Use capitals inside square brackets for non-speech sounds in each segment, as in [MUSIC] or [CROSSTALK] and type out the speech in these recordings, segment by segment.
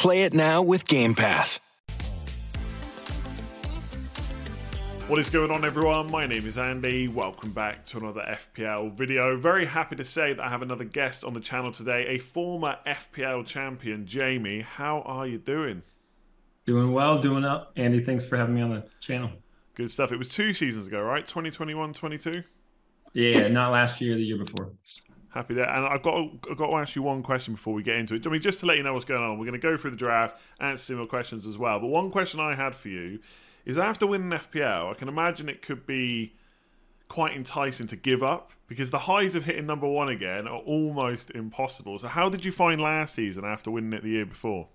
Play it now with Game Pass. What is going on, everyone? My name is Andy. Welcome back to another FPL video. Very happy to say that I have another guest on the channel today, a former FPL champion, Jamie. How are you doing? Doing well, doing up. Andy, thanks for having me on the channel. Good stuff. It was two seasons ago, right? 2021 22? Yeah, not last year, the year before. Happy there. And I've got, I've got to ask you one question before we get into it. I mean, just to let you know what's going on, we're going to go through the draft, answer similar questions as well. But one question I had for you is after winning FPL, I can imagine it could be quite enticing to give up because the highs of hitting number one again are almost impossible. So, how did you find last season after winning it the year before?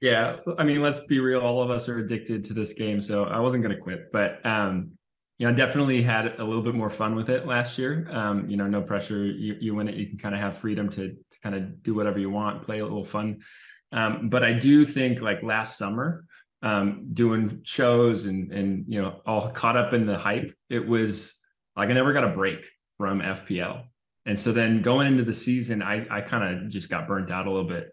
Yeah, I mean, let's be real. All of us are addicted to this game, so I wasn't going to quit. But um, you know, definitely had a little bit more fun with it last year. Um, you know, no pressure. You, you win it, you can kind of have freedom to, to kind of do whatever you want, play a little fun. Um, but I do think like last summer, um, doing shows and and you know all caught up in the hype. It was like I never got a break from FPL, and so then going into the season, I I kind of just got burnt out a little bit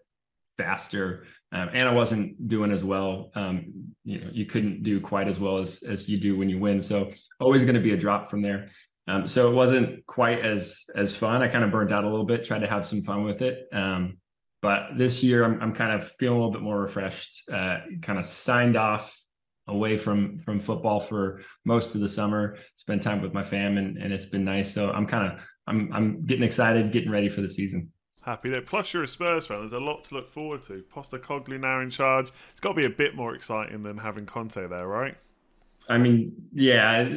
faster, um, and I wasn't doing as well. Um, you know, you couldn't do quite as well as as you do when you win. So always going to be a drop from there. Um, so it wasn't quite as as fun. I kind of burnt out a little bit. Tried to have some fun with it. Um, but this year, I'm, I'm kind of feeling a little bit more refreshed. Uh, kind of signed off away from from football for most of the summer. Spent time with my fam, and, and it's been nice. So I'm kind of I'm I'm getting excited, getting ready for the season. Happy there. Plus, you're a Spurs fan. There's a lot to look forward to. Postecoglou now in charge. It's got to be a bit more exciting than having Conte there, right? I mean, yeah.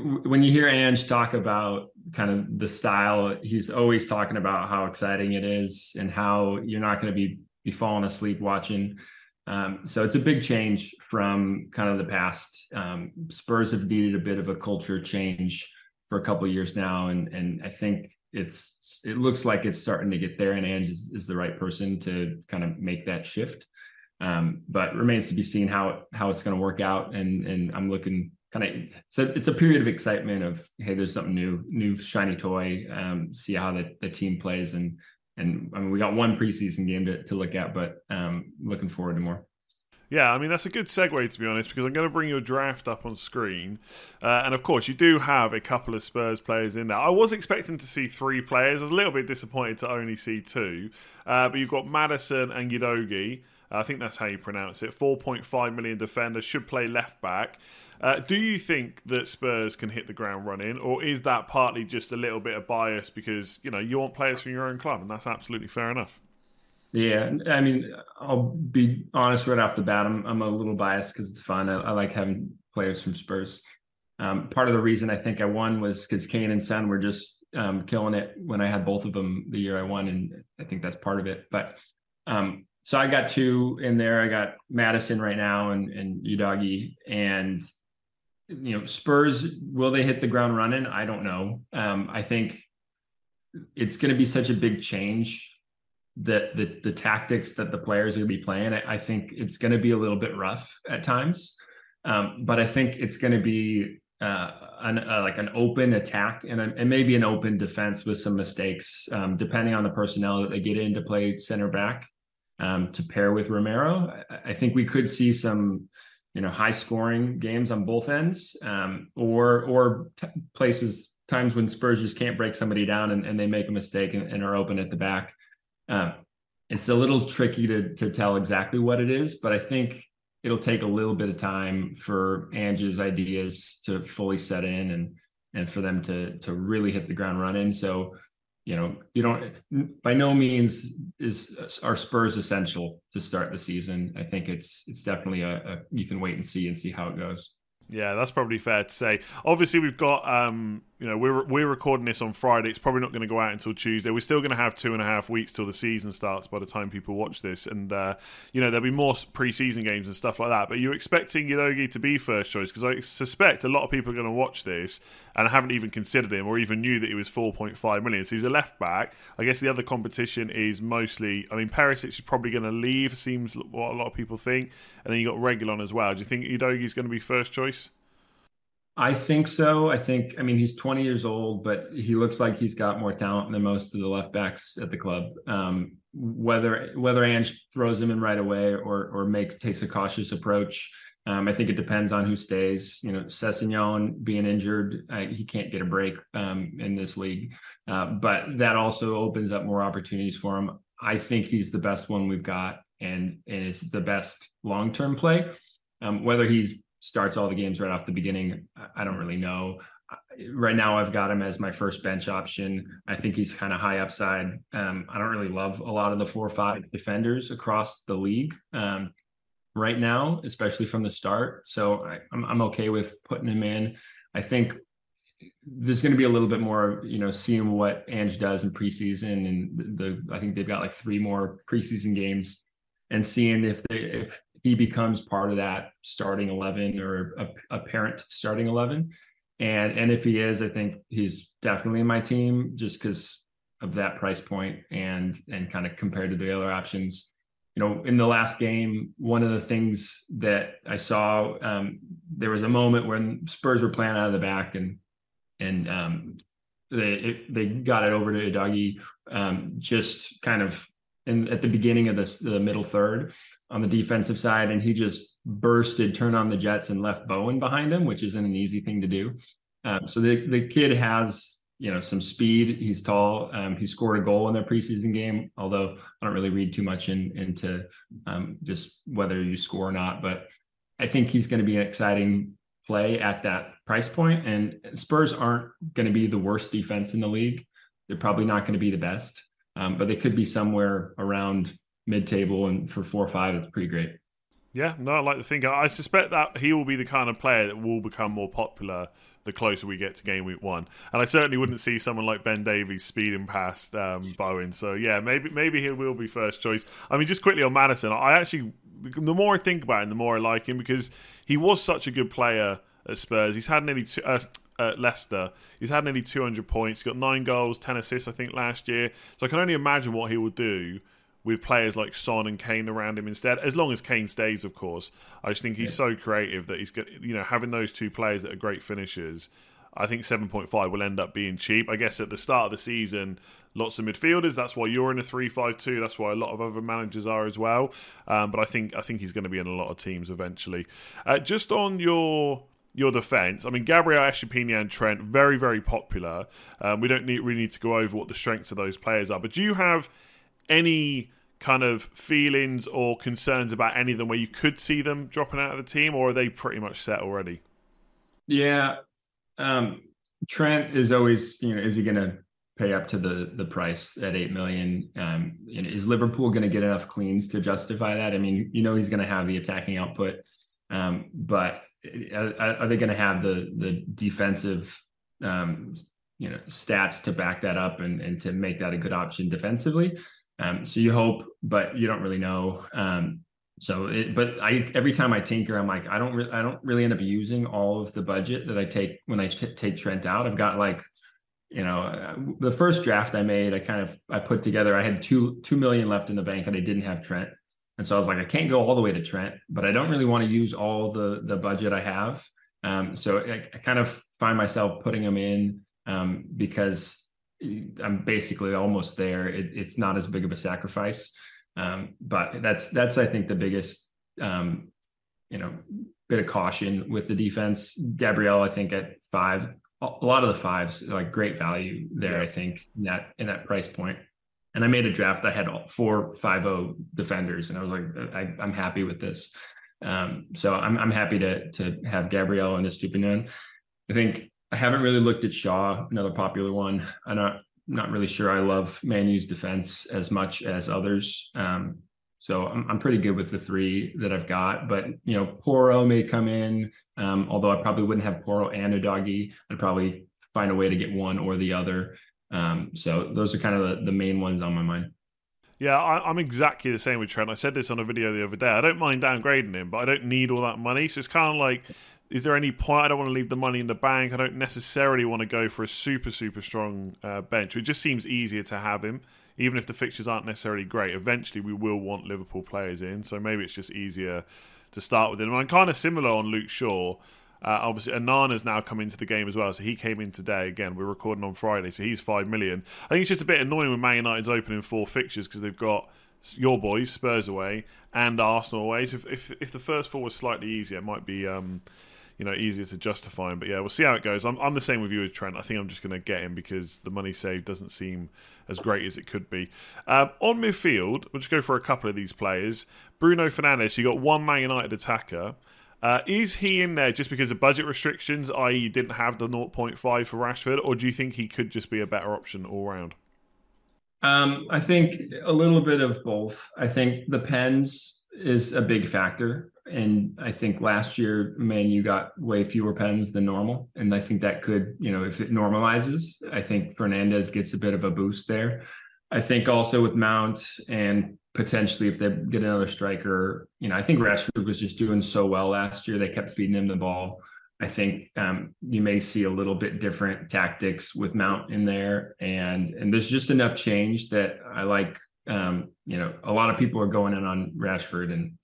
When you hear Ange talk about kind of the style, he's always talking about how exciting it is and how you're not going to be be falling asleep watching. Um, so it's a big change from kind of the past. Um, Spurs have needed a bit of a culture change for a couple years now, and and I think it's it looks like it's starting to get there, and Ange is, is the right person to kind of make that shift. Um, but remains to be seen how how it's going to work out, and and I'm looking kind of it's a it's a period of excitement of hey, there's something new, new shiny toy. Um, see how the, the team plays, and and I mean we got one preseason game to to look at, but um, looking forward to more. Yeah, I mean that's a good segue to be honest, because I'm going to bring your draft up on screen, uh, and of course you do have a couple of Spurs players in there. I was expecting to see three players. I was a little bit disappointed to only see two, uh, but you've got Maddison and Udogie. I think that's how you pronounce it. 4.5 million defender should play left back. Uh, do you think that Spurs can hit the ground running, or is that partly just a little bit of bias because you know you want players from your own club, and that's absolutely fair enough? Yeah, I mean, I'll be honest right off the bat. I'm I'm a little biased because it's fun. I, I, like having players from Spurs. Um, part of the reason I think I won was because Kane and Son were just um, killing it when I had both of them the year I won, and I think that's part of it. But um, so I got two in there. I got Maddison right now and and Udogie, and you know Spurs. Will they hit the ground running? I don't know. Um, I think it's going to be such a big change that the the tactics that the players are going to be playing. I, I think it's going to be a little bit rough at times. Um, but I think it's going to be uh, an, uh, like an open attack and, a, and maybe an open defense with some mistakes, um, depending on the personnel that they get in to play center back um, to pair with Romero. I, I, think we could see some, you know, high scoring games on both ends, um, or or t- places times when Spurs just can't break somebody down and, and they make a mistake and, and, are open at the back. Um, it's a little tricky to to tell exactly what it is, but I think it'll take a little bit of time for Ange's ideas to fully set in and and for them to to really hit the ground running. So, you know, you don't by no means is our Spurs essential to start the season. I think it's it's definitely a, a you can wait and see and see how it goes. Yeah, that's probably fair to say. Obviously, we've got um, you know we're we're recording this on Friday. It's probably not going to go out until Tuesday. We're still going to have two and a half weeks till the season starts by the time people watch this, and uh, you know there'll be more preseason games and stuff like that. But you're expecting Udogie to be first choice because I suspect a lot of people are going to watch this and haven't even considered him or even knew that he was 4.5 million. So he's a left back. I guess the other competition is mostly. I mean, Perisic is probably going to leave. Seems what a lot of people think, and then you got Reguilón as well. Do you think Udogie's going to be first choice? I think so. I think, I mean, he's 20 years old, but he looks like he's got more talent than most of the left backs at the club. Um, whether whether Ange throws him in right away or or makes takes a cautious approach, um, I think it depends on who stays. You know, Sessegnon being injured, uh, he can't get a break um, in this league, uh, but that also opens up more opportunities for him. I think he's the best one we've got, and and is the best long term play. Um, whether he's starts all the games right off the beginning. I don't really know. Right now, I've got him as my first bench option. I think he's kind of high upside. Um, I don't really love a lot of the four or five defenders across the league um, right now, especially from the start. So I, I'm, I'm okay with putting him in. I think there's going to be a little bit more, you know, seeing what Ange does in preseason, and the I think they've got like three more preseason games, and seeing if they if he becomes part of that starting 11 or a, a parent starting 11 and and if he is i think he's definitely in my team just because of that price point and and kind of compared to the other options. You know in the last game one of the things that i saw um, there was a moment when spurs were playing out of the back and and um, they it, they got it over to Udogie um, just kind of in at the beginning of this the middle third on the defensive side, and he just bursted, turned on the Jets, and left Bowen behind him, which isn't an easy thing to do. Um, so the the kid has you know some speed. He's tall. Um, he scored a goal in their preseason game, although I don't really read too much in, into um, just whether you score or not. But I think he's going to be an exciting play at that price point. And Spurs aren't going to be the worst defense in the league. They're probably not going to be the best um, but they could be somewhere around mid-table, and for four or five, it's pretty great. Yeah, no, I like to think. I suspect that he will be the kind of player that will become more popular the closer we get to game week one. And I certainly wouldn't see someone like Ben Davies speeding past um, Bowen. So yeah, maybe maybe he will be first choice. I mean, just quickly on Maddison, I actually the more I think about him, the more I like him because he was such a good player at Spurs. He's had nearly two, uh, at Leicester. He's had nearly 200 points. He's got nine goals, 10 assists, I think, last year. So I can only imagine what he will do with players like Son and Kane around him instead, as long as Kane stays, of course. I just think he's yeah. so creative that he's got, you know, having those two players that are great finishers. I think 7.5 will end up being cheap. I guess at the start of the season, lots of midfielders. That's why you're in a 3-5-2. That's why a lot of other managers are as well. Um, but I think I think he's going to be in a lot of teams eventually. Uh, just on your your defence. I mean, Gabriel Estupiñán and Trent, very, very popular. Um, we don't need, really need to go over what the strengths of those players are. But do you have any kind of feelings or concerns about any of them where you could see them dropping out of the team, or are they pretty much set already? Yeah. Um, Trent is always, you know, is he going to pay up to the the price at eight million? Um, is Liverpool going to get enough cleans to justify that? I mean, you know, he's going to have the attacking output, um, but are, they going to have the the defensive um, you know stats to back that up and, and to make that a good option defensively um, so you hope but you don't really know. Um, so it, but i every time i tinker i'm like i don't really i don't really end up using all of the budget that i take when I t- take trent out. I've got like you know uh, the first draft i made i kind of i put together i had two two million left in the bank and i didn't have trent. And so I was like, I can't go all the way to Trent, but I don't really want to use all the the budget I have. Um, so I, I, kind of find myself putting them in um, because I'm basically almost there. It, it's not as big of a sacrifice, um, but that's that's I think the biggest um, you know bit of caution with the defense. Gabriel, I think at five, a lot of the fives like great value there. Yeah. I think in that in that price point. And I made a draft. I had four five zero defenders, and I was like, I, am happy with this. Um, so I'm I'm happy to to have Gabriel and Estupiñán. I think I haven't really looked at Shaw, another popular one. I'm not not really sure I love Manu's defense as much as others. Um, so I'm, I'm pretty good with the three that I've got. But you know, Porro may come in. Um, although I probably wouldn't have Porro and Udogie. I'd probably find a way to get one or the other. Um, so those are kind of the, the main ones on my mind. Yeah, I, am exactly the same with Trent. I said this on a video the other day. I don't mind downgrading him, but I don't need all that money. So it's kind of like, is there any point? I don't want to leave the money in the bank. I don't necessarily want to go for a super, super strong uh, bench. It just seems easier to have him even if the fixtures aren't necessarily great, eventually we will want Liverpool players in. So maybe it's just easier to start with him. I'm kind of similar on Luke Shaw. Uh, obviously, Onana's now come into the game as well, so he came in today. Again, we're recording on Friday, so he's five million. I think it's just a bit annoying when Man United's opening four fixtures because they've got your boys Spurs away and Arsenal away. So if, if, if the first four was slightly easier, it might be um, you know easier to justify him. But yeah, we'll see how it goes. I'm, I'm the same with you as Trent. I think I'm just going to get him because the money saved doesn't seem as great as it could be. Um, on midfield, we'll just go for a couple of these players. Bruno Fernandes, you got one Man United attacker. Uh, is he in there just because of budget restrictions, i.e., you didn't have the 0.5 for Rashford, or do you think he could just be a better option all round? Um, I think a little bit of both. I think the pens is a big factor and I think last year, man, you got way fewer pens than normal, and I think that could, you know, if it normalizes, I think Fernandes gets a bit of a boost there. I think also with Mount and potentially if they get another striker, you know, I think Rashford was just doing so well last year; they kept feeding him the ball. I think um, you may see a little bit different tactics with Mount in there, and and there's just enough change that I like. Um, you know, a lot of people are going in on Rashford, and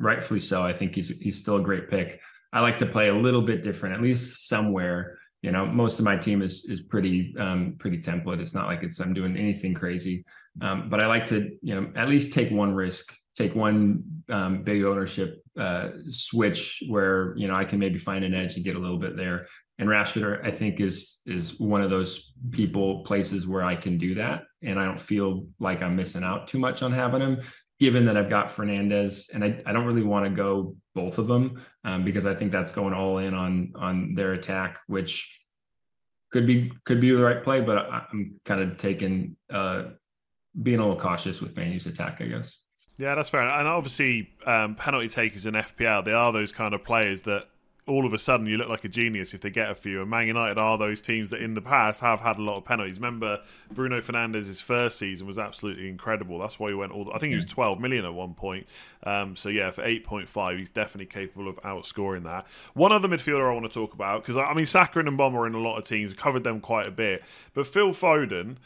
rightfully so. I think he's he's still a great pick. I like to play a little bit different, at least somewhere. You know, most of my team is is pretty um, pretty template. It's not like it's I'm doing anything crazy, um, but I like to you know at least take one risk, take one um, big ownership uh, switch where you know I can maybe find an edge and get a little bit there. And Rashford, I think, is is one of those people places where I can do that, and I don't feel like I'm missing out too much on having him given that I've got Fernandes and I, I don't really want to go both of them um, because I think that's going all in on on their attack, which could be could be the right play, but I, am kind of taking uh, being a little cautious with Manu's attack, I guess. Yeah, that's fair. And obviously, um, penalty takers in FPL, they are those kind of players that all of a sudden you look like a genius if they get a few. And Man United are those teams that in the past have had a lot of penalties. Remember, Bruno Fernandes' first season was absolutely incredible. That's why he went all. The, I think he was 12 million at one point. Um, so yeah, for 8.5, he's definitely capable of outscoring that. One other midfielder I want to talk about because I mean Saka and are in a lot of teams. covered them quite a bit, but Phil Foden.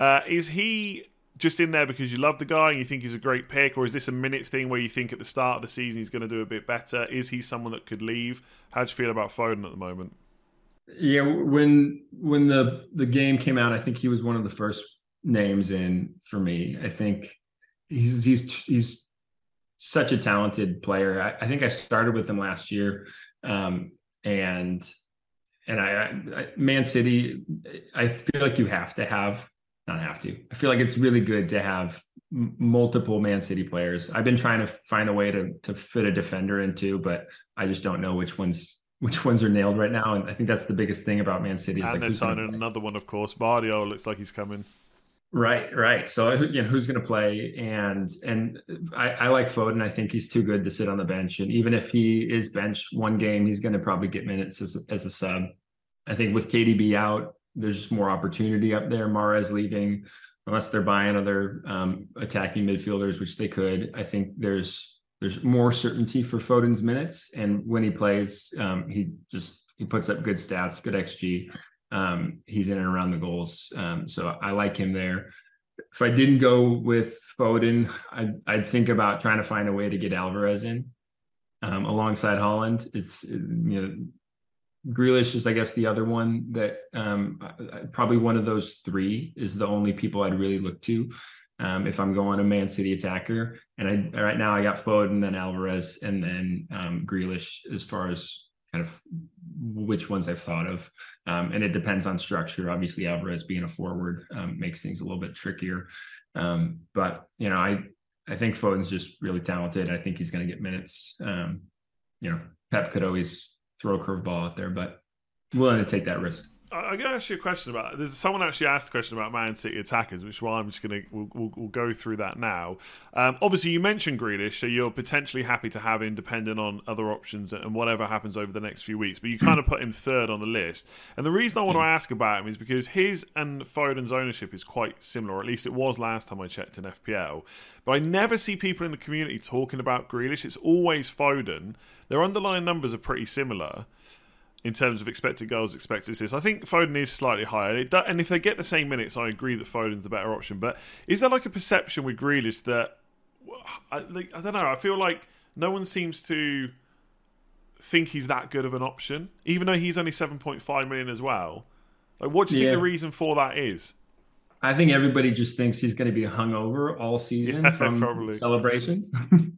Uh, is he just in there because you love the guy and you think he's a great pick, or is this a minutes thing where you think at the start of the season he's going to do a bit better? Is he someone that could leave? How do you feel about Foden at the moment? Yeah, when when the the game came out, I think he was one of the first names in for me. I think he's he's he's such a talented player. I, I think I started with him last year, um, and and I, I Man City. I feel like you have to have not have to. I feel like it's really good to have m- multiple Man City players. I've been trying to find a way to to fit a defender into, but I just don't know which ones which ones are nailed right now. And I think that's the biggest thing about Man City. Is and like, they're signing another one, of course. Gvardiol looks like he's coming. Right, right. So you know who's going to play, and and I, I like Foden. I think he's too good to sit on the bench, and even if he is bench one game, he's going to probably get minutes as, as a sub. I think with KDB out, there's just more opportunity up there. Mahrez leaving, unless they're buying other um, attacking midfielders, which they could. I think there's there's more certainty for Foden's minutes, and when he plays, um, he just he puts up good stats, good xG. Um, he's in and around the goals, um, so I like him there. if I didn't go with Foden, I'd, I'd think about trying to find a way to get Alvarez in um, alongside Haaland. It's you know Grealish is, I guess, the other one that um, probably one of those three is the only people I'd really look to um, if I'm going a Man City attacker. And I right now I got Foden, then Alvarez, and then um, Grealish as far as kind of which ones I've thought of. Um, and it depends on structure. Obviously, Alvarez being a forward um, makes things a little bit trickier. Um, but you know, I I think Foden's just really talented. I think he's going to get minutes. Um, you know, Pep could always throw a curveball out there, but willing to take that risk. I'm going to ask you a question about. There's someone actually asked a question about Man City attackers, which is why I'm just going to we'll, we'll, we'll go through that now. Um, obviously, you mentioned Grealish, so you're potentially happy to have him depending on other options and whatever happens over the next few weeks. But you kind of put him third on the list. And the reason I want to ask about him is because his and Foden's ownership is quite similar, or at least it was last time I checked in FPL. But I never see people in the community talking about Grealish. It's always Foden. Their underlying numbers are pretty similar in terms of expected goals, expected assists. I think Foden is slightly higher, and if they get the same minutes, I agree that Foden's the better option. But is there like a perception with Grealish that I, like, I don't know? I feel like no one seems to think he's that good of an option, even though he's only seven point five million as well. Like, what do you yeah. think the reason for that is? I think everybody just thinks he's going to be hungover all season yeah, from probably. celebrations.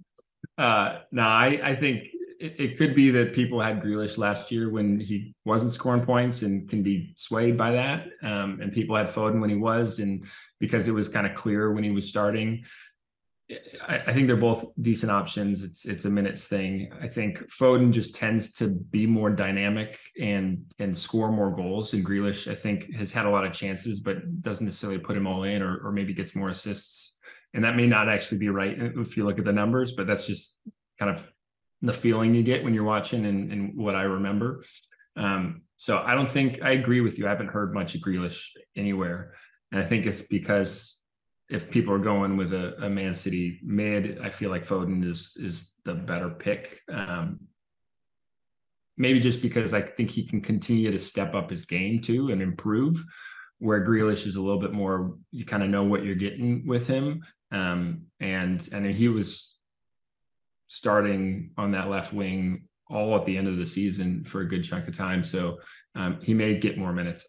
[LAUGHS] uh, no, I, I think it, it, could be that people had Grealish last year when he wasn't scoring points and can be swayed by that. Um, and people had Foden when he was, and because it was kind of clear when he was starting. I, I, think they're both decent options. It's it's a minutes thing. I think Foden just tends to be more dynamic and and score more goals. And Grealish, I think, has had a lot of chances, but doesn't necessarily put him all in, or or maybe gets more assists. And that may not actually be right if you look at the numbers, but that's just kind of the feeling you get when you're watching and, and what I remember. Um, so I don't think I agree with you. I haven't heard much of Grealish anywhere. And I think it's because if people are going with a, a Man City mid, I feel like Foden is is the better pick. Um, maybe just because I think he can continue to step up his game too and improve. Where Grealish is a little bit more, you kind of know what you're getting with him. Um, and and he was starting on that left wing all at the end of the season for a good chunk of time. So um, he may get more minutes,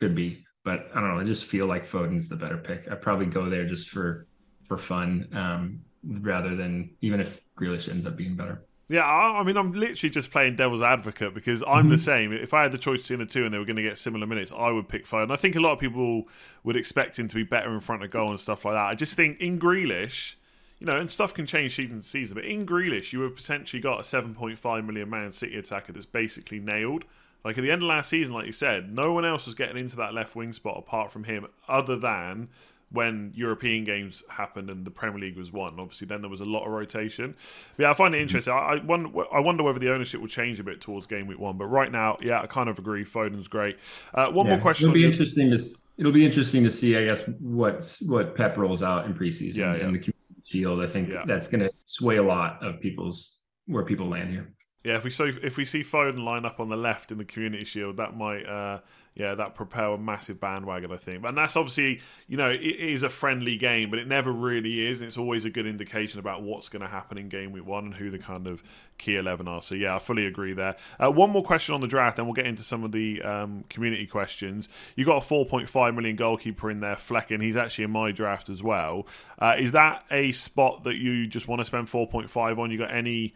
could be, but I don't know. I just feel like Foden's the better pick. I probably go there just for for fun, um, rather than even if Grealish ends up being better. Yeah, I mean, I'm literally just playing devil's advocate because I'm mm-hmm. the same. If I had the choice between the two and they were going to get similar minutes, I would pick Foden. I think a lot of people would expect him to be better in front of goal and stuff like that. I just think in Grealish, you know, and stuff can change season to season. But in Grealish, you have potentially got a 7.5 million Man City attacker that's basically nailed. Like at the end of last season, like you said, no one else was getting into that left wing spot apart from him, other than when European games happened and the Premier League was won. Obviously, then there was a lot of rotation. But yeah, I find it interesting. I, I, wonder, I wonder whether the ownership will change a bit towards game week one. But right now, yeah, I kind of agree. Foden's great. Uh, one yeah, more question. It'll be interesting to it'll be interesting to see, I guess, what what Pep rolls out in preseason yeah, yeah. and the field. I think yeah. that's going to sway a lot of people's where people land here. Yeah, if we see if we see Foden line up on the left in the Community Shield, that might uh, yeah, that propel a massive bandwagon, I think. And that's obviously, you know, it is a friendly game, but it never really is. It's always a good indication about what's going to happen in game week one and who the kind of key 11 are. So, yeah, I fully agree there. Uh, one more question on the draft, then we'll get into some of the um, community questions. You got a 4.5 million goalkeeper in there, Flekken. He's actually in my draft as well. Uh, is that a spot that you just want to spend 4.5 on? You got any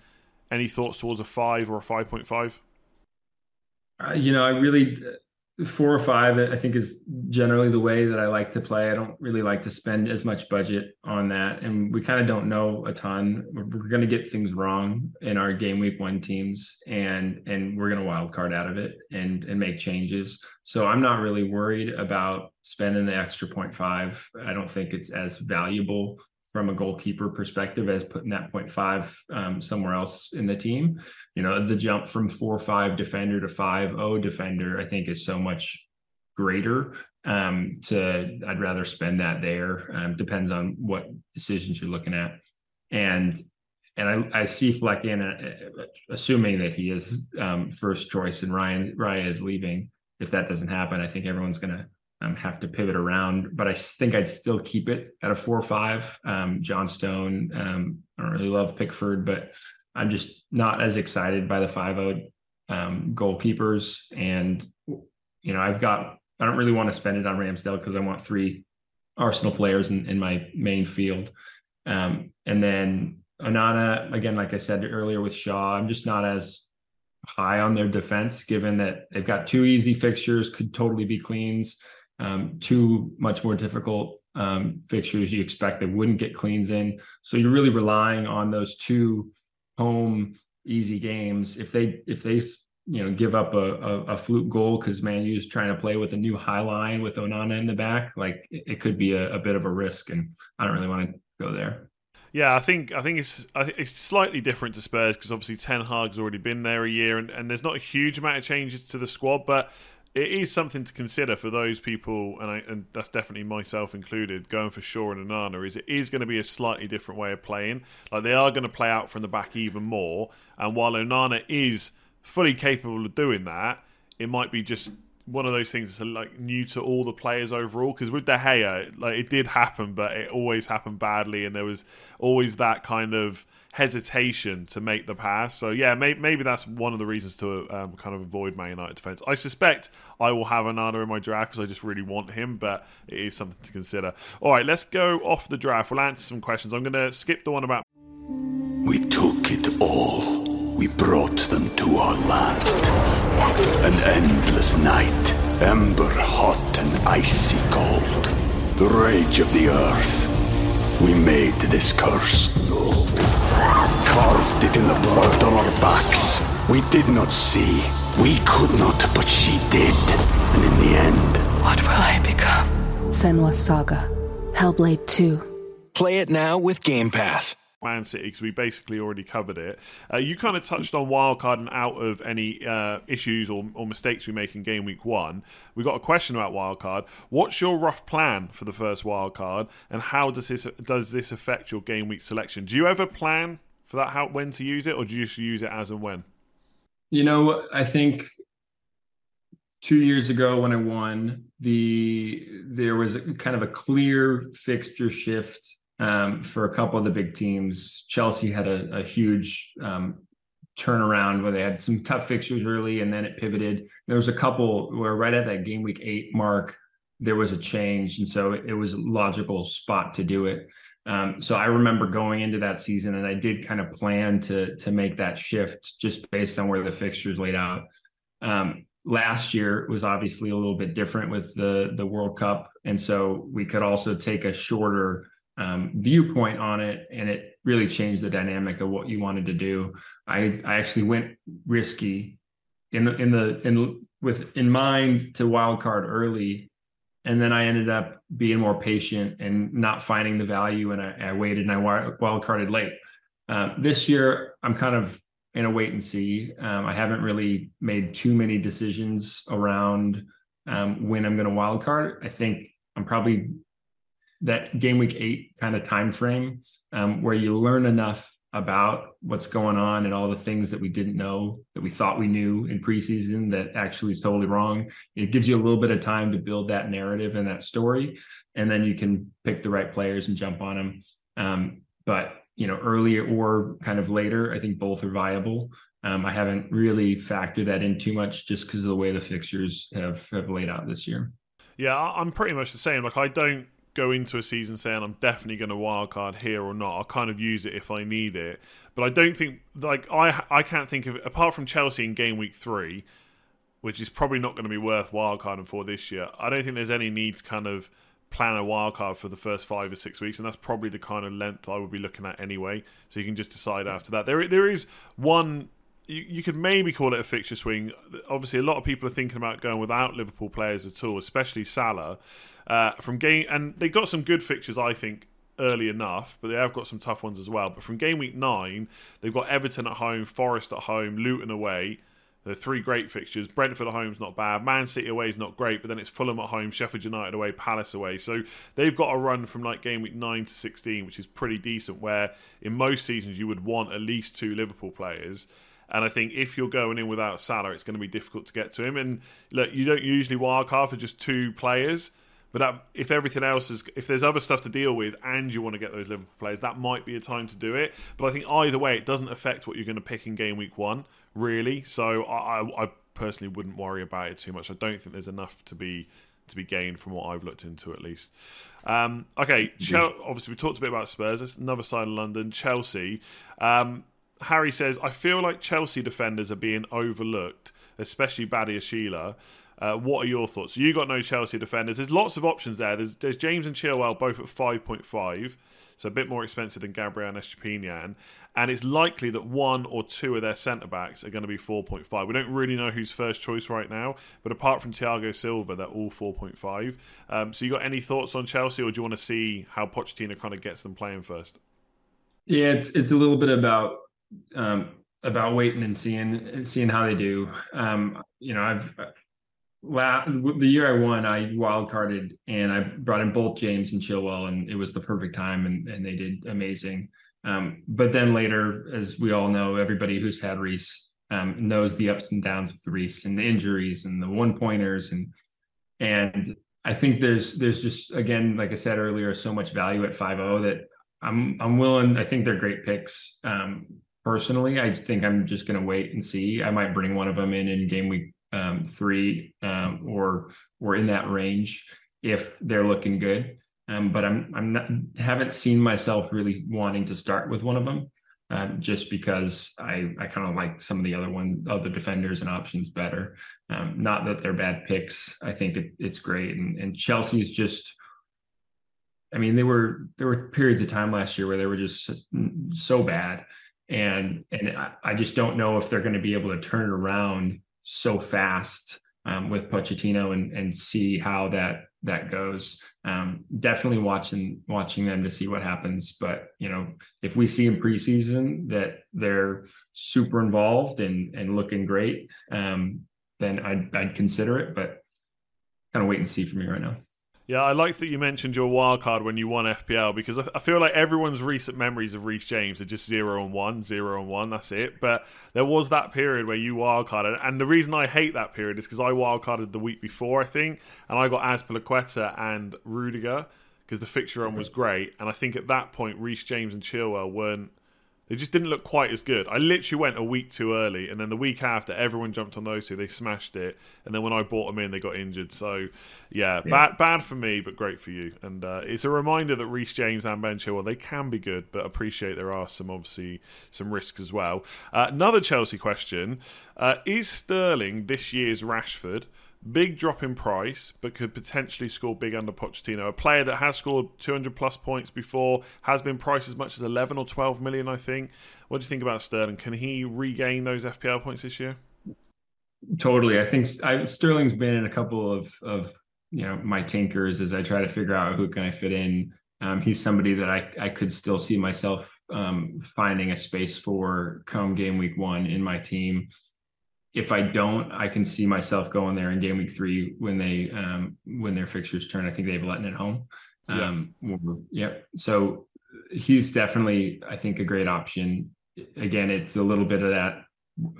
any thoughts towards a 5 or a 5.5? Uh, you know, I really four or five i think is generally the way that i like to play. I don't really like to spend as much budget on that and we kind of don't know a ton. We're, we're going to get things wrong in our game week one teams and and we're going to wild card out of it and and make changes. So i'm not really worried about spending the extra 0.5 i don't think it's as valuable from a goalkeeper perspective as putting that 0.5 um, somewhere else in the team. You know, the jump from four five defender to five oh defender, I think, is so much greater. Um, to I'd rather spend that there. Um, depends on what decisions you're looking at, and and I, I see Flekken, uh, assuming that he is um, first choice and Ryan Raya is leaving. If that doesn't happen, I think everyone's going to um, have to pivot around. But I think I'd still keep it at a four or five. Um, John Stone, um, I don't really love Pickford, but I'm just not as excited by the five out um, goalkeepers. And you know, I've got I don't really want to spend it on Ramsdale because I want three Arsenal players in, in my main field. Um, and then Onana, again, like I said earlier with Shaw, I'm just not as high on their defense, given that they've got two easy fixtures, could totally be cleans. Um, two much more difficult um, fixtures you expect they wouldn't get cleans in. So you're really relying on those two home easy games. If they if they you know give up a, a, a fluke goal because Man U's trying to play with a new high line with Onana in the back, like it, it could be a, a bit of a risk, and I don't really want to go there. Yeah, I think I think it's it's slightly different to Spurs because obviously Ten Hag's already been there a year, and, and there's not a huge amount of changes to the squad, but it is something to consider for those people, and I, and that's definitely myself included. Going for Shaw and Onana is it is going to be a slightly different way of playing. Like they are going to play out from the back even more, and while Onana is fully capable of doing that, it might be just one of those things that's like new to all the players overall. Because with De Gea, like it did happen, but it always happened badly, and there was always that kind of hesitation to make the pass. So yeah, may- maybe that's one of the reasons to um, kind of avoid Man United defense. I suspect I will have Onana in my draft because I just really want him, but it is something to consider. All right, let's go off the draft. We'll answer some questions. I'm going to skip the one about. We took it all. We brought them to our land. An endless night, ember hot and icy cold. The rage of the earth. We made this curse. Carved it in the blood on our backs. We did not see. We could not, but she did. And in the end. What will I become? Senua Saga. Hellblade 2. Play it now with Game Pass. Man City because we basically already covered it. Uh, you kind of touched on wildcard and out of any uh, issues or, or, mistakes we make in game week one. We got a question about wildcard. What's your rough plan for the first wildcard, and how does this does this affect your game week selection? Do you ever plan for that? How when to use it, or do you just use it as and when? You know, I think two years ago when I won, the there was a, kind of a clear fixture shift um, for a couple of the big teams. Chelsea had a, a huge um, turnaround where they had some tough fixtures early and then it pivoted. There was a couple where right at that game week eight mark, there was a change. And so it, was a logical spot to do it. Um, so I remember going into that season and I did kind of plan to to make that shift just based on where the fixtures laid out. Um, last year was obviously a little bit different with the the World Cup, and so we could also take a shorter um, viewpoint on it, and it really changed the dynamic of what you wanted to do. I I actually went risky in the in the in with in mind to wild card early, and then I ended up being more patient and not finding the value, and I, I waited and I wild carded late. Um, this year, I'm kind of in a wait and see. Um, I haven't really made too many decisions around um, when I'm going to wild card. I think I'm probably that game week eight kind of time frame um, where you learn enough about what's going on and all the things that we didn't know that we thought we knew in preseason that actually is totally wrong. It gives you a little bit of time to build that narrative and that story, and then you can pick the right players and jump on them. Um, but you know, early or kind of later, I think both are viable. Um, I haven't really factored that in too much just because of the way the fixtures have have laid out this year. Yeah, I'm pretty much the same. Like I don't go into a season saying I'm definitely going to wildcard here or not. I'll kind of use it if I need it, but I don't think like I I can't think of apart from Chelsea in game week three, which is probably not going to be worth wildcarding for this year. I don't think there's any need to kind of plan a wildcard for the first five or six weeks, and that's probably the kind of length I would be looking at anyway. So you can just decide after that. There there is one you, you could maybe call it a fixture swing. Obviously, a lot of people are thinking about going without Liverpool players at all, especially Salah. Uh, from game and they got some good fixtures, I think, early enough, but they have got some tough ones as well. But from game week nine, they've got Everton at home, Forest at home, Luton away. The three great fixtures. Brentford at home is not bad. Man City away is not great, but then it's Fulham at home, Sheffield United away, Palace away. So they've got a run from like game week nine to sixteen, which is pretty decent. Where in most seasons you would want at least two Liverpool players. And I think if you're going in without Salah, it's going to be difficult to get to him. And look, you don't usually wildcard for just two players. But that, if everything else is, if there's other stuff to deal with, and you want to get those Liverpool players, that might be a time to do it. But I think either way, it doesn't affect what you're going to pick in game week one, really. So I, I, I personally wouldn't worry about it too much. I don't think there's enough to be to be gained from what I've looked into at least. Um, okay, Chel- obviously we talked a bit about Spurs. That's another side of London. Chelsea. Um, Harry says, I feel like Chelsea defenders are being overlooked, especially Badiashile. Uh, what are your thoughts? You got no Chelsea defenders. There's lots of options there. There's, there's James and Chilwell both at 5.5, so a bit more expensive than Gabriel and Estupiñán. And it's likely that one or two of their centre backs are going to be 4.5. We don't really know who's first choice right now, but apart from Thiago Silva, they're all 4.5. Um, so you got any thoughts on Chelsea, or do you want to see how Pochettino kind of gets them playing first? Yeah, it's it's a little bit about um, about waiting and seeing seeing how they do. Um, you know, I've la- the year I won, I wild carded and I brought in both James and Chilwell, and it was the perfect time, and, and they did amazing. Um, but then later, as we all know, everybody who's had Reece um, knows the ups and downs with Reece and the injuries and the one pointers and and I think there's there's just again, like I said earlier, so much value at 5-0 that I'm I'm willing. I think they're great picks. Um, personally, I think I'm just going to wait and see. I might bring one of them in in game week um, three um, or or in that range if they're looking good. Um, but I'm I'm not haven't seen myself really wanting to start with one of them, um, just because I I kind of like some of the other one other defenders and options better. Um, not that they're bad picks. I think it, it's great, and and Chelsea's just. I mean, they were there were periods of time last year where they were just so bad, and and I, just don't know if they're going to be able to turn it around so fast um, with Pochettino and and see how that that goes. Um, definitely watching watching them to see what happens. But you know, if we see in preseason that they're super involved and and looking great, um, then I'd I'd consider it. But kind of wait and see for me right now. Yeah, I like that you mentioned your wild card when you won FPL because I feel like everyone's recent memories of Reece James are just zero and one, zero and one. That's it. But there was that period where you wildcarded, and the reason I hate that period is because I wildcarded the week before, I think, and I got Azpilicueta and Rudiger because the fixture run mm-hmm. was great, and I think at that point Reece James and Chilwell weren't they just didn't look quite as good. I literally went a week too early, and then the week after, everyone jumped on those two. They smashed it, and then when I bought them in, they got injured. So, yeah, yeah. bad bad for me, but great for you. And uh, it's a reminder that Reece James and Ben Chilwell they can be good, but appreciate there are some obviously some risks as well. Uh, another Chelsea question: uh, Is Sterling this year's Rashford? Big drop in price, but could potentially score big under Pochettino. A player that has scored 200 plus points before, has been priced as much as 11 or 12 million, I think. What do you think about Sterling? Can he regain those FPL points this year? Totally. I think I, Sterling's been in a couple of, of you know my tinkers as I try to figure out who can I fit in. Um, he's somebody that I, I could still see myself um, finding a space for come game week one in my team if I don't, I can see myself going there in game week three when they um, when their fixtures turn. I think they've letting it home. Um, yeah. Yep. So he's definitely, I think, a great option. Again, it's a little bit of that.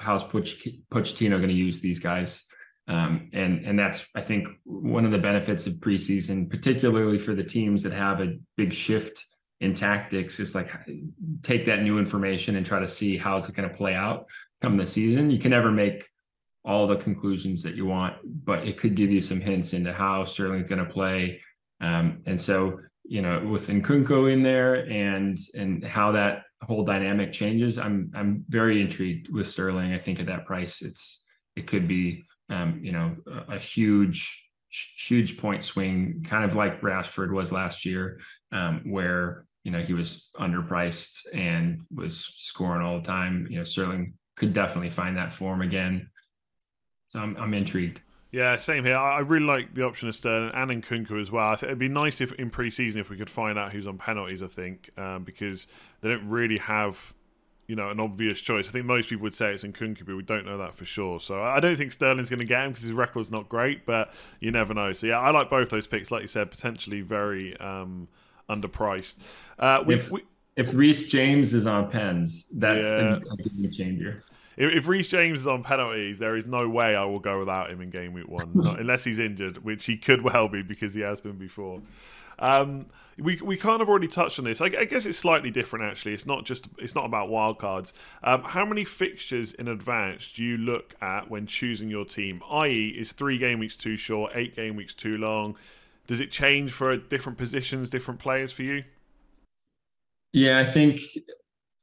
How's Poch- Pochettino going to use these guys? Um, and and that's I think one of the benefits of preseason, particularly for the teams that have a big shift in tactics, is like take that new information and try to see how's it going to play out come the season. You can never make all the conclusions that you want, but it could give you some hints into how Sterling's going to play. Um, and so, you know, with Nkunku in there and and how that whole dynamic changes, I'm I'm very intrigued with Sterling. I think at that price, it's it could be um, you know a, a huge huge point swing, kind of like Rashford was last year, um, where you know he was underpriced and was scoring all the time. You know, Sterling could definitely find that form again. So I'm, I'm intrigued. Yeah, same here. I really like the option of Sterling and Nkunku as well. I think it'd be nice if in pre-season if we could find out who's on penalties. I think um, because they don't really have, you know, an obvious choice. I think most people would say it's Nkunku, but we don't know that for sure. So I don't think Sterling's going to get him because his record's not great, but you never know. So yeah, I like both those picks. Like you said, potentially very um, underpriced. Uh, if, we, if Reece James is on pens, that's yeah. a, game changer. if, if Reece James is on penalties, there is no way I will go without him in game week one, not, [LAUGHS] unless he's injured, which he could well be because he has been before. Um, we we kind of already touched on this. I, I, guess it's slightly different actually. It's not just it's not about wildcards. Um, how many fixtures in advance do you look at when choosing your team? I.e., is three game weeks too short, eight game weeks too long? Does it change for different positions, different players for you? Yeah, I think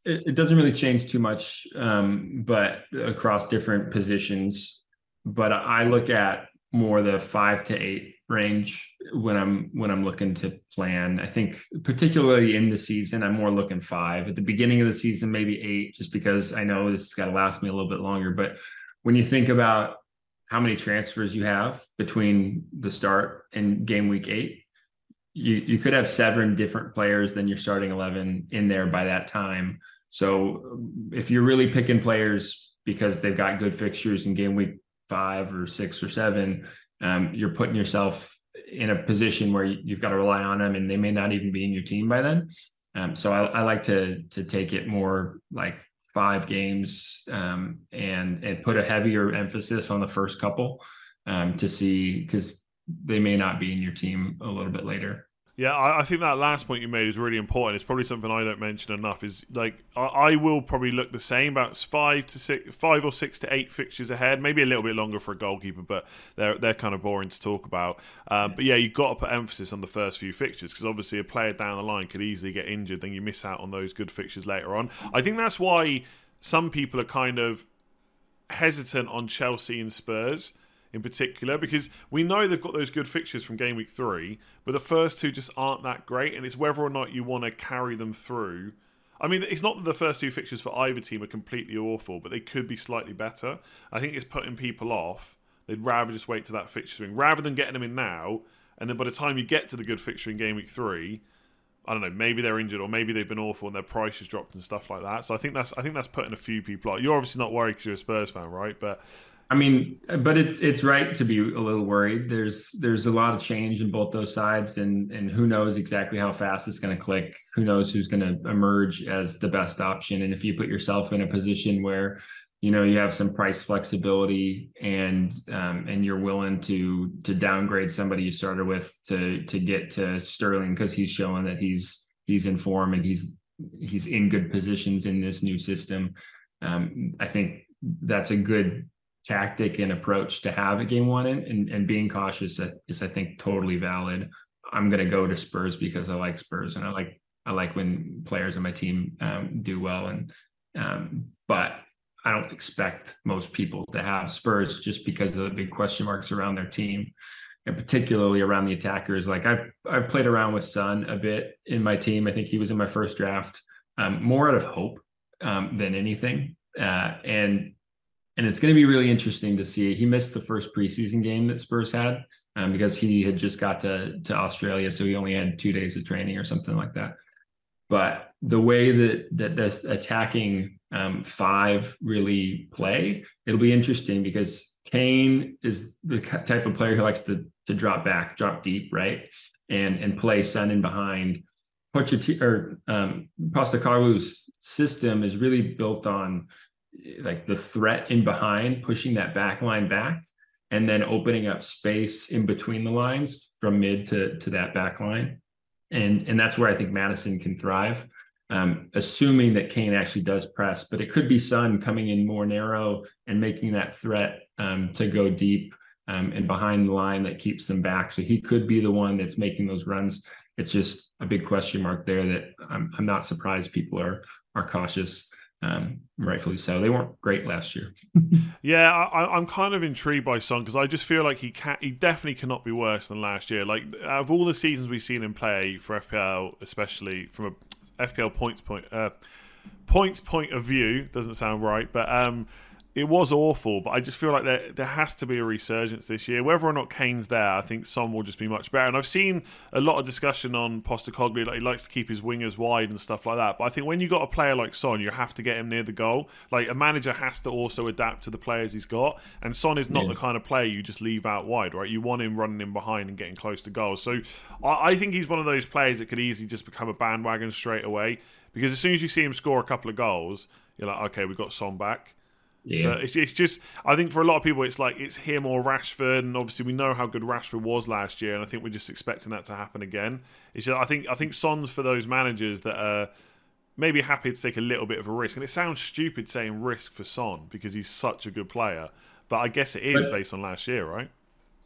it, it doesn't really change too much, um, but across different positions. But I look at more the five to eight range when I'm when I'm looking to plan. I think particularly in the season, I'm more looking five. At the beginning of the season, maybe eight, just because I know this has got to last me a little bit longer. But when you think about how many transfers you have between the start and game week eight, you you could have seven different players than your starting eleven in there by that time. So if you're really picking players because they've got good fixtures in game week five or six or seven, um, you're putting yourself in a position where you've got to rely on them and they may not even be in your team by then. Um, so I, I, like to to take it more like five games um, and and put a heavier emphasis on the first couple um, to see because they may not be in your team a little bit later. Yeah, I, I, think that last point you made is really important. It's probably something I don't mention enough. Is like I, I, will probably look the same about five to six, five or six to eight fixtures ahead. Maybe a little bit longer for a goalkeeper, but they're they're kind of boring to talk about. Um, but yeah, you've got to put emphasis on the first few fixtures because obviously a player down the line could easily get injured. Then you miss out on those good fixtures later on. I think that's why some people are kind of hesitant on Chelsea and Spurs in particular because we know they've got those good fixtures from game week three, but the first two just aren't that great, and it's whether or not you want to carry them through. I mean, it's not that the first two fixtures for either team are completely awful, but they could be slightly better. I think it's putting people off. They'd rather just wait to that fixture swing rather than getting them in now, and then by the time you get to the good fixture in game week three, I don't know, maybe they're injured or maybe they've been awful and their price has dropped and stuff like that. So I think that's I think that's putting a few people off. You're obviously not worried because you're a Spurs fan, right? But I mean, but it's it's right to be a little worried. There's there's a lot of change in both those sides, and and who knows exactly how fast it's going to click. Who knows who's going to emerge as the best option? And if you put yourself in a position where you know you have some price flexibility and um, and you're willing to to downgrade somebody you started with to to get to Sterling because he's showing that he's he's in form and he's he's in good positions in this new system. Um, I think that's a good tactic and approach to have a game one and, and being cautious is I think totally valid. I'm going to go to Spurs because I like Spurs and I like I like when players on my team um, do well and um, but I don't expect most people to have Spurs just because of the big question marks around their team and particularly around the attackers. Like I've I've played around with Son a bit in my team. I think he was in my first draft um, more out of hope um, than anything. Uh, and and it's going to be really interesting to see. He missed the first preseason game that Spurs had um, because he had just got to to Australia, so he only had two days of training or something like that. But the way that that this attacking um, five really play, it'll be interesting because Kane is the type of player who likes to to drop back, drop deep, right, and and play Son in behind. Pochettino or um, Postecoglou's system is really built on like the threat in behind, pushing that back line back, and then opening up space in between the lines from mid to to that back line. And and that's where I think Maddison can thrive. Um, assuming that Kane actually does press, but it could be Son coming in more narrow and making that threat um, to go deep um, and behind the line that keeps them back. So he could be the one that's making those runs. It's just a big question mark there that I'm, I'm not surprised people are are cautious um, rightfully so. They weren't great last year. [LAUGHS] yeah, I, am kind of intrigued by Son because I just feel like he can he definitely cannot be worse than last year. Like out of all the seasons we've seen him play for FPL, especially from a FPL points point uh, points point of view, doesn't sound right, but um, it was awful, but I just feel like there there has to be a resurgence this year. Whether or not Kane's there, I think Son will just be much better. And I've seen a lot of discussion on Postecoglou, like he likes to keep his wingers wide and stuff like that. But I think when you got a player like Son, you have to get him near the goal. Like a manager has to also adapt to the players he's got, and Son is not yeah. the kind of player you just leave out wide, right? You want him running in behind and getting close to goals. So I, I think he's one of those players that could easily just become a bandwagon straight away. Because as soon as you see him score a couple of goals, you're like, okay, we've got Son back Yeah. So it's, it's just, I think for a lot of people, it's like it's him or Rashford, and obviously we know how good Rashford was last year, and I think we're just expecting that to happen again. It's just, I think, I think Son's for those managers that are maybe happy to take a little bit of a risk, and it sounds stupid saying risk for Son because he's such a good player, but I guess it is but, based on last year, right?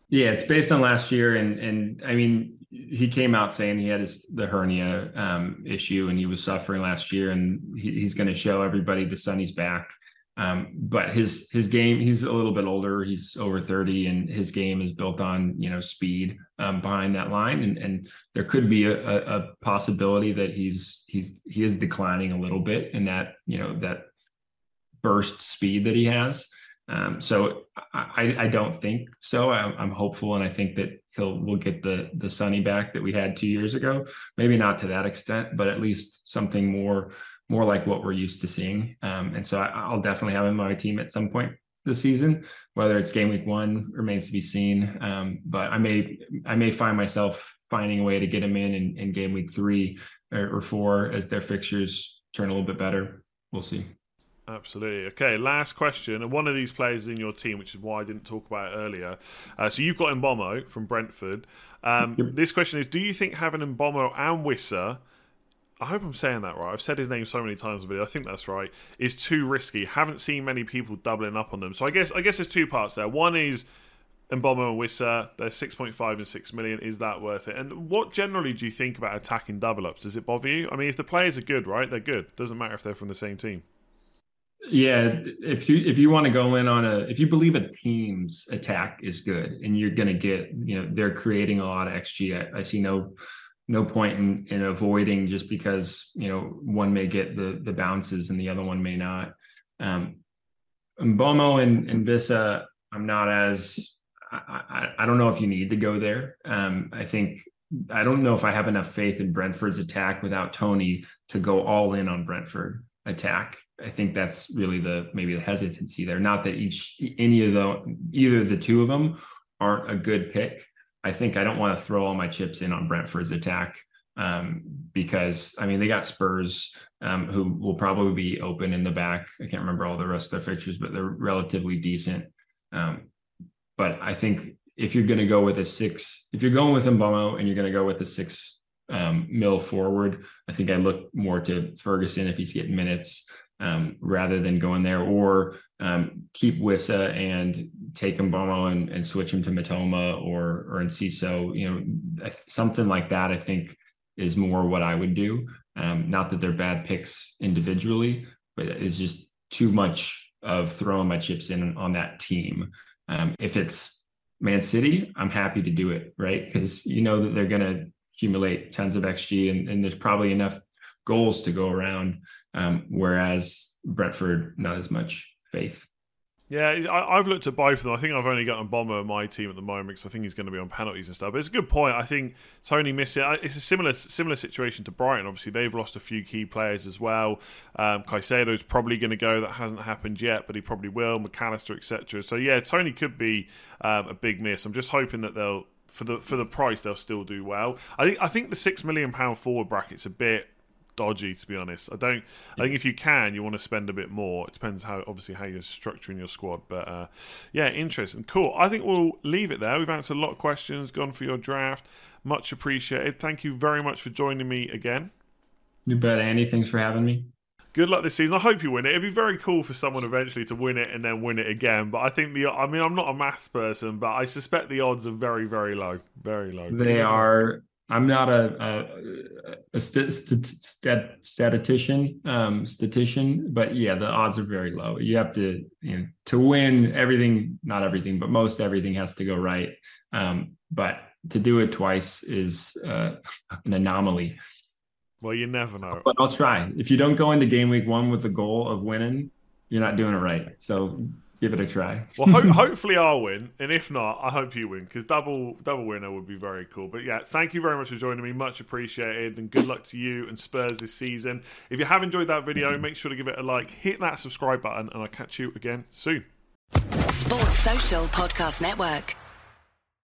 Yeah, it's based on last year, and and I mean, he came out saying he had his the hernia um, issue and he was suffering last year, and he, he's going to show everybody the sun he's back. Um, but his his game, he's a little bit older. He's over thirty, and his game is built on you know speed um, behind that line, and and there could be a, a, possibility that he's he's he is declining a little bit in that you know that burst speed that he has. Um, so I, I, don't think so. I'm, I'm, hopeful, and I think that he'll we'll get the the Sonny back that we had two years ago. Maybe not to that extent, but at least something more more like what we're used to seeing. Um, and so I, will definitely have him on my team at some point this season. Whether it's game week one remains to be seen. Um, but I may I may find myself finding a way to get him in in, in game week three or, or four as their fixtures turn a little bit better. We'll see. Absolutely. Okay, last question. And one of these players in your team, which is why I didn't talk about it earlier. Uh, so you've got Mbeumo from Brentford. Um, yep. This question is Do you think having Mbeumo and Wissa, I hope I'm saying that right, I've said his name so many times video, I think that's right, is too risky? Haven't seen many people doubling up on them. So I guess I guess there's two parts there. One is Mbeumo and Wissa, they're 6.5 and 6 million. Is that worth it? And what generally do you think about attacking double ups? Does it bother you? I mean, if the players are good, right, they're good. Doesn't matter if they're from the same team. Yeah, if you if you want to go in on a if you believe a team's attack is good and you're going to get you know they're creating a lot of xG, I, I see no no point in in avoiding just because you know one may get the the bounces and the other one may not. Um, Mbeumo and and Wissa, I'm not as I, I, I don't know if you need to go there. Um, I think I don't know if I have enough faith in Brentford's attack without Toney to go all in on Brentford attack. I think that's really the maybe the hesitancy there. Not that each any of the either of the two of them aren't a good pick. I think I don't want to throw all my chips in on Brentford's attack um, because I mean they got Spurs um, who will probably be open in the back. I can't remember all the rest of their fixtures, but they're relatively decent. Um, but I think if you're going to go with a six, if you're going with Mbeumo and you're going to go with a six um, mill forward. I think I look more to Ferguson if he's getting minutes um, rather than going there, or um, keep Wissa and take Mbeumo and, and switch him to Mitoma or or Enciso. You know, something like that. I think is more what I would do. Um, not that they're bad picks individually, but it's just too much of throwing my chips in on that team. Um, if it's Man City, I'm happy to do it, right? Because you know that they're going to accumulate tons of XG, and, and there's probably enough goals to go around. Um, whereas Brentford, not as much faith. Yeah, I, have looked at both of them. I think I've only got Mbeumo on my team at the moment because I think he's going to be on penalties and stuff. But it's a good point. I think Toney missed it. It's a similar similar situation to Brighton. Obviously, they've lost a few key players as well. Um, Caicedo's probably going to go. That hasn't happened yet, but he probably will. Mac Allister, etc. So yeah, Toney could be um, a big miss. I'm just hoping that they'll for the for the price they'll still do well. I think I think the six million pound forward bracket's a bit dodgy to be honest. I don't. I think if you can, you want to spend a bit more. It depends how obviously how you're structuring your squad, but uh, yeah, interesting, cool. I think we'll leave it there. We've answered a lot of questions, gone for your draft. Much appreciated. Thank you very much for joining me again. You bet, Andy. Thanks for having me good luck this season. I hope you win it. It'd be very cool for someone eventually to win it and then win it again. But I think the, I mean, I'm not a maths person, but I suspect the odds are very, very low. Very low. They are. I'm not a a, a st- st- stat, statistician, um, statistician, but yeah, the odds are very low. You have to, you know, to win everything, not everything, but most everything has to go right. Um, but to do it twice is uh, an anomaly. Well, you never know. But I'll try. If you don't go into game week one with the goal of winning, you're not doing it right. So give it a try. well, ho- [LAUGHS] hopefully I'll win, and if not, I hope you win because double double winner would be very cool. But yeah, thank you very much for joining me. Much appreciated, and good luck to you and Spurs this season. If you have enjoyed that video, make sure to give it a like, hit that subscribe button, and I'll catch you again soon. Sports Social Podcast Network.